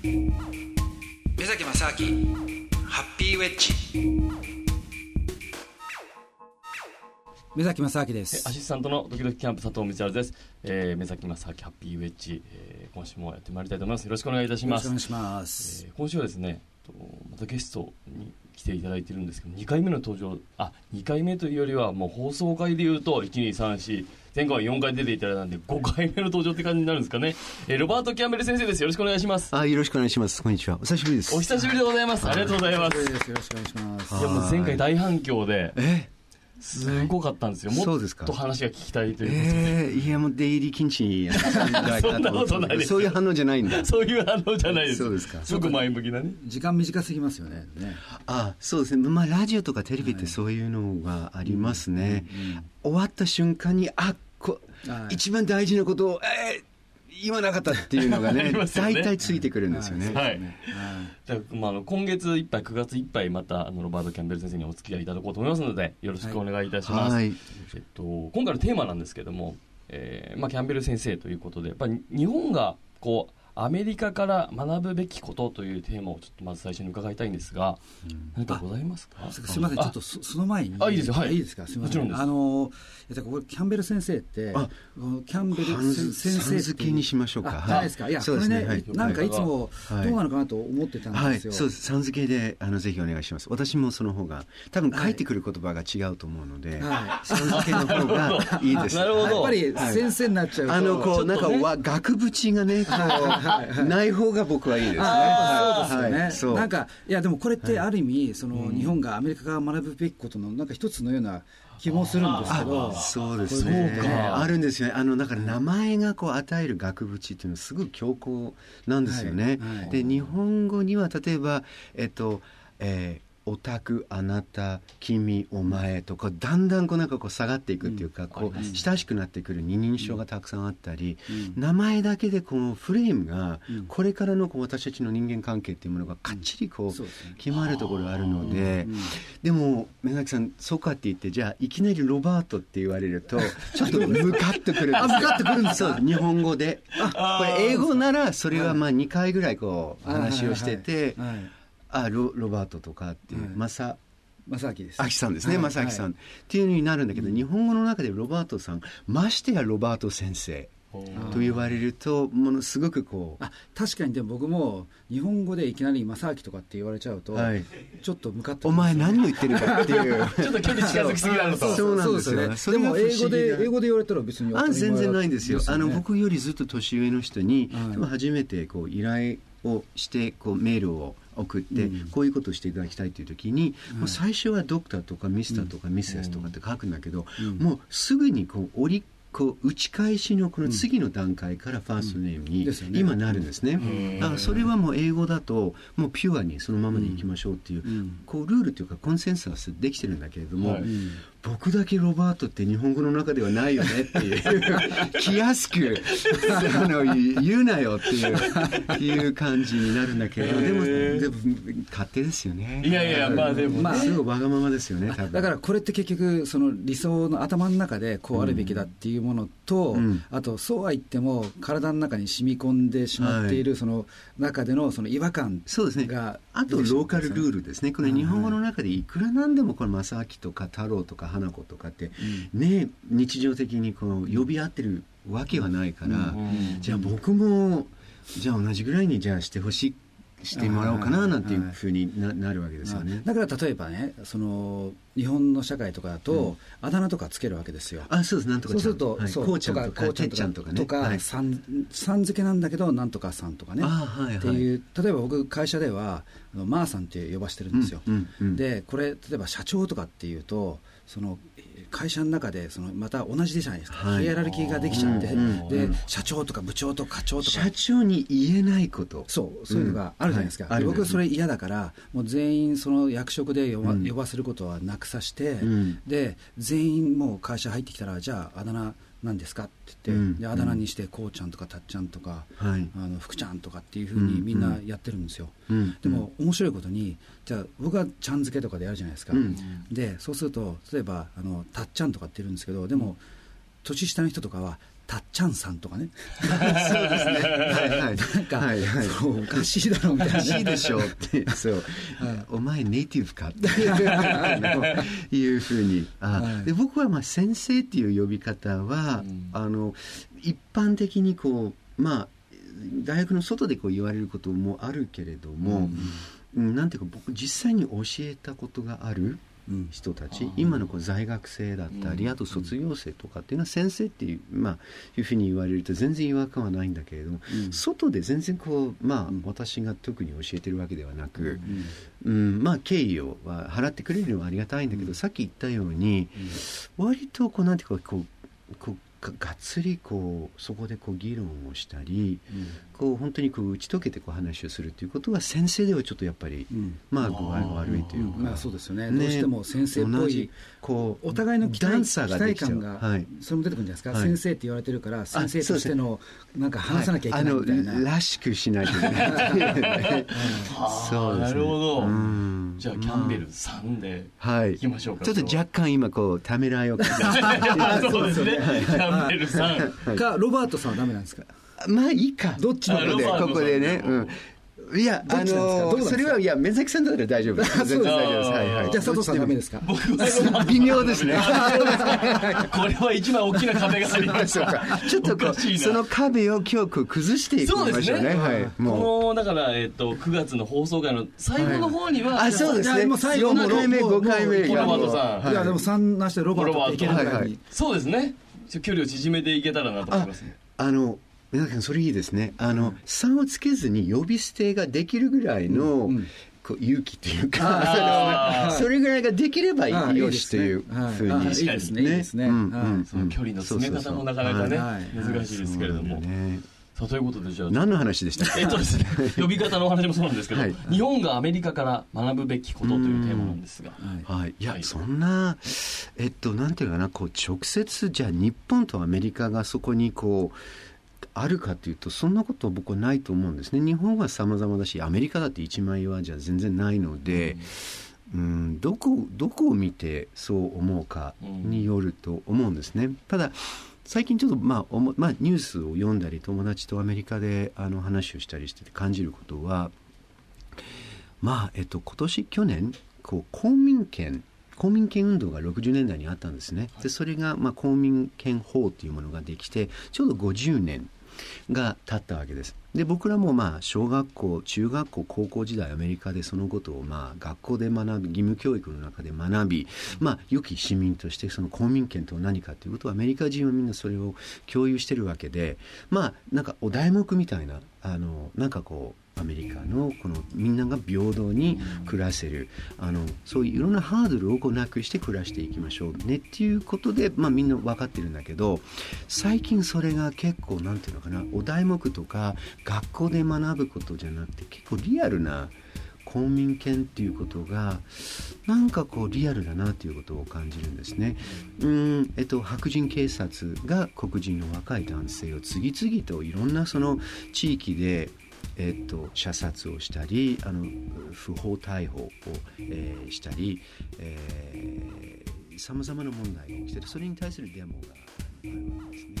目崎正明ハッピーウェッジ。目崎正明です。アシスタントのドキドキキャンプ佐藤光晴です、えー、目崎正明ハッピーウェッジ、えー、今週もやってまいりたいと思います。よろしくお願いいたします。よろしくお願いします、えー、今週はですねまたゲストに来ていただいてるんですけど2回目の登場あ2回目というよりはもう放送回でいうと1234前回は4回出ていただいたんで5回目の登場って感じになるんですかね、えー、ロバート・キャンベル先生です。よろしくお願いします。あよろしくお願いします。こんにちは。お久しぶりです。お久しぶりでございます。ありがとうございます。よろしくお願いします。いやもう前回大反響でえ？すごかったんですよ。もっと話が聞きたいというえー、いや、もう出入り禁止そんなことない です。そういう反応じゃないんだ。そういう反応じゃないです。そうですか。すごく前向きなね。時間短すぎますよね。ねあそうですね。まあ、ラジオとかテレビってそういうのがありますね。終わった瞬間に、あこ一番大事なことを、えー、言わなかったっていうのがね、大体ついてくるんですよね。はい。まあ、あの今月いっぱい、9月いっぱい、またあのロバート・キャンベル先生にお付き合いいただこうと思いますので、よろしくお願いいたします。はい、えっと、今回のテーマなんですけども、えーまあ、キャンベル先生ということで、やっぱり日本がこうアメリカから学ぶべきことというテーマをちょっとまず最初に伺いたいんですが、うん、何かございますか？すみませんちょっとその前に。あいいですよ。はい。いいですか？すみません。あのこれキャンベル先生ってあキャンベル先生付けにしましょうか。はい。ですか？いやこれね、はい、なんかいつもどうなのかなと思ってたんですよ、はい、そうです。さん付けであのぜひお願いします。私もその方が多分返ってくる言葉が違うと思うので、はい、さん付けの方が いいです。なるほど。やっぱり先生になっちゃうと、あのこうなんかわ額縁がねこうない方が僕はいいですね。そうですよね。なんかいやでもこれってある意味その日本がアメリカが学ぶべきことのなんか一つのような気もするんですけど、そうですね。あるんですよね。あのだから名前がこう与える額縁っていうのはすごく強硬なんですよね。で日本語には例えばえっと。えーオタクあなた君お前とかだんだんこうなんかこう下がっていくっていうか、うん、こう親しくなってくる二人称がたくさんあったり、うん、名前だけでこのフレームがこれからのこう私たちの人間関係っていうものがかっちりこう決まるところがあるので、でも目崎さんそうかって言ってじゃあいきなりロバートって言われると ちょっと向かってくる向かってくるんですか？日本語で。これ英語ならそれはまあ2回ぐらいこう話をしてて。はいあロロバートとかっていう、まさ正明です。明さんですね、はい、正明さん、はい、っていうのになるんだけど、日本語の中でロバートさん、ましてやロバート先生。と言われるとものすごくこうあ確かにでも僕も日本語でいきなり正明とかって言われちゃうと、はい、ちょっと向かってお前何を言ってるかっていう。ちょっと距離近づきすぎなのと。そう。なんですよね。でも英語で英語で言われたら別にあ全然ないんですよ、ね、あの僕よりずっと年上の人に、はい、初めてこう依頼をしてこうメールを送って、こういうことをしていただきたいという時に、もう最初はドクターとかミスターとかミセスとかって書くんだけど、もうすぐにこう折りこう打ち返しのこの次の段階からファーストネームに今なるんですね。だからそれはもう英語だともうピュアにそのままでいきましょうっていうこうルールというかコンセンサスできてるんだけれども、僕だけロバートって日本語の中ではないよねっていう 気安くあの言うなよっていういう感じになるんだけどでもでも勝手ですよね。いやいやまあでも、まあ、すごいわがままですよねだからこれって結局その理想の頭の中でこうあるべきだっていうものと、うん、あとそうは言っても体の中に染み込んでしまっているその中でのその違和感そうですね。あとローカルルールですね。これ日本語の中でいくらなんでもこれ正明とか太郎とか花子とかって、ね日常的にこう呼び合ってるわけはないから、じゃあ僕もじゃあ同じぐらいにじゃあしてほしいしてもらおうかななんていうふうにななるわけですよね。だから例えばねその日本の社会とかだと、あだ名とかつけるわけですよ。あそうです。なんとかそうすると、はい、そうこうちゃんとかこうちゃんとかね。とか、はい、さんさん付けなんだけどなんとかさんとかね。はいはい、っていう例えば僕会社ではあのまーさんって呼ばしてるんですよ。うんうんうん、でこれ例えば社長とかっていうとその会社の中でそのまた同じじゃないですか、はい、ヒエラルキーができちゃって、で社長とか部長とか課長とか。社長に言えないこと。そうそういうのがあるじゃないですか、うん。はい、僕はそれ嫌だからもう全員その役職で呼ば,、呼ばせることはなくさして、で全員もう会社入ってきたらじゃああだ名何ですか？って言って、うん、であだ名にしてこうちゃんとかたっちゃんとか、あの福ちゃんとかっていうふうにみんなやってるんですよ、うん、でも面白いことにじゃあ僕はちゃん付けとかでやるじゃないですか、うん、でそうすると例えばあのたっちゃんとかって言うんですけどでも年下の人とかはたっちゃんさんとかね。そうですね。はいはい。なんか、はいはい、おかしいだろうみたいな、おかしいでしょうって。そう、はい、お前ネイティブかって。いうふうにあ、はい、で僕はまあ先生っていう呼び方は、うん、あの一般的にこうまあ大学の外でこう言われることもあるけれども、うん、なんていうか僕実際に教えたことがある人たち、うん、今のこう在学生だったり、あと卒業生とかっていうのは先生っていう,、まあ、いうふうに言われると全然違和感はないんだけれども、外で全然こう、まあ、私が特に教えてるわけではなく、うん。まあ、敬意を払ってくれるのはありがたいんだけど、さっき言ったように、割とこうなんていうかこうこうがっつりこうそこでこう議論をしたり、うん、こう本当にこう打ち解けてこう話をするということが先生ではちょっとやっぱり、うん、まあ具合が悪いというか、まあ、そうですよね、ね、どうしても先生っぽいこうお互いの期待期待感が、はい、それも出てくるんじゃないですか、はい、先生って言われてるから先生としてのなんか話さなきゃいけないみたいな、はい、らしくしないといけない。そうです、ね、なるほど、うん。じゃあキャンベル3でい。きましょうか、ちょっと若干今こうためらいを そうですね、キャンベル3かロバートさんはダメなんですか？まあいいかどっちのこで？ここでね、うんいや、あのそれは、いや、目崎さんだったら大丈夫です。そうです、大丈夫です。はいはい。じゃあ、佐藤さんダメですか？微妙ですね。これは一番大きな壁がありますか。ちょっとこう、その壁を今日崩していきましょうね。はい。もう。この、だから、えっと、9月の放送回の最後の方には、あ、そうですね。もう最後の5回目、5回目ロバートさん。いや、でも3なしてロバートいけるぐらいそうですね。距離を縮めていけたらなと思いますあの、皆さんそれいいですね。あの、3をつけずに呼び捨てができるぐらいの、うんこう勇気というか、それぐらいができればいいよしというふうに、いいですね。いいですね。その距離の詰め方もなかなかね、難しいですけれども。さあということでじゃあ何の話でしたっけ？えっとですね呼び方のお話もそうなんですけど、はい、日本がアメリカから学ぶべきことというテーマなんですが、はい、い。や、はい、そんなえっとなんていうかなこう直接じゃあ日本とアメリカがそこにこうあるかというとそんなこと僕はないと思うんですね日本は様々だしアメリカだって一枚岩じゃ全然ないので、うん、うんどこどこを見てそう思うかによると思うんですね。ただ最近ちょっと、まあまあ、ニュースを読んだり友達とアメリカであの話をしたりしてて感じることはまあえっと今年去年こう公民権公民権運動が60年代にあったんですね。でそれが、まあ、公民権法というものができてちょうど50年が立ったわけです。で僕らもまあ小学校中学校高校時代アメリカでそのことをまあ学校で学び義務教育の中で学び、まあ、良き市民としてその公民権とは何かということをアメリカ人はみんなそれを共有してるわけでまあなんかお題目みたいなあのなんかこうアメリカのこのみんなが平等に暮らせるあのそういういろんなハードルをこうなくして暮らしていきましょうねっていうことで、まあ、みんな分かってるんだけど最近それが結構なんていうのかなお題目とか学校で学ぶことじゃなくて結構リアルな公民権っていうことがなんかこうリアルだなということを感じるんですね。うんえっと、白人警察が黒人の若い男性を次々といろんなその地域でえっと、射殺をしたりあの不法逮捕を、えー、したりさまざまな問題が起きてるそれに対するデモがあるわけですね。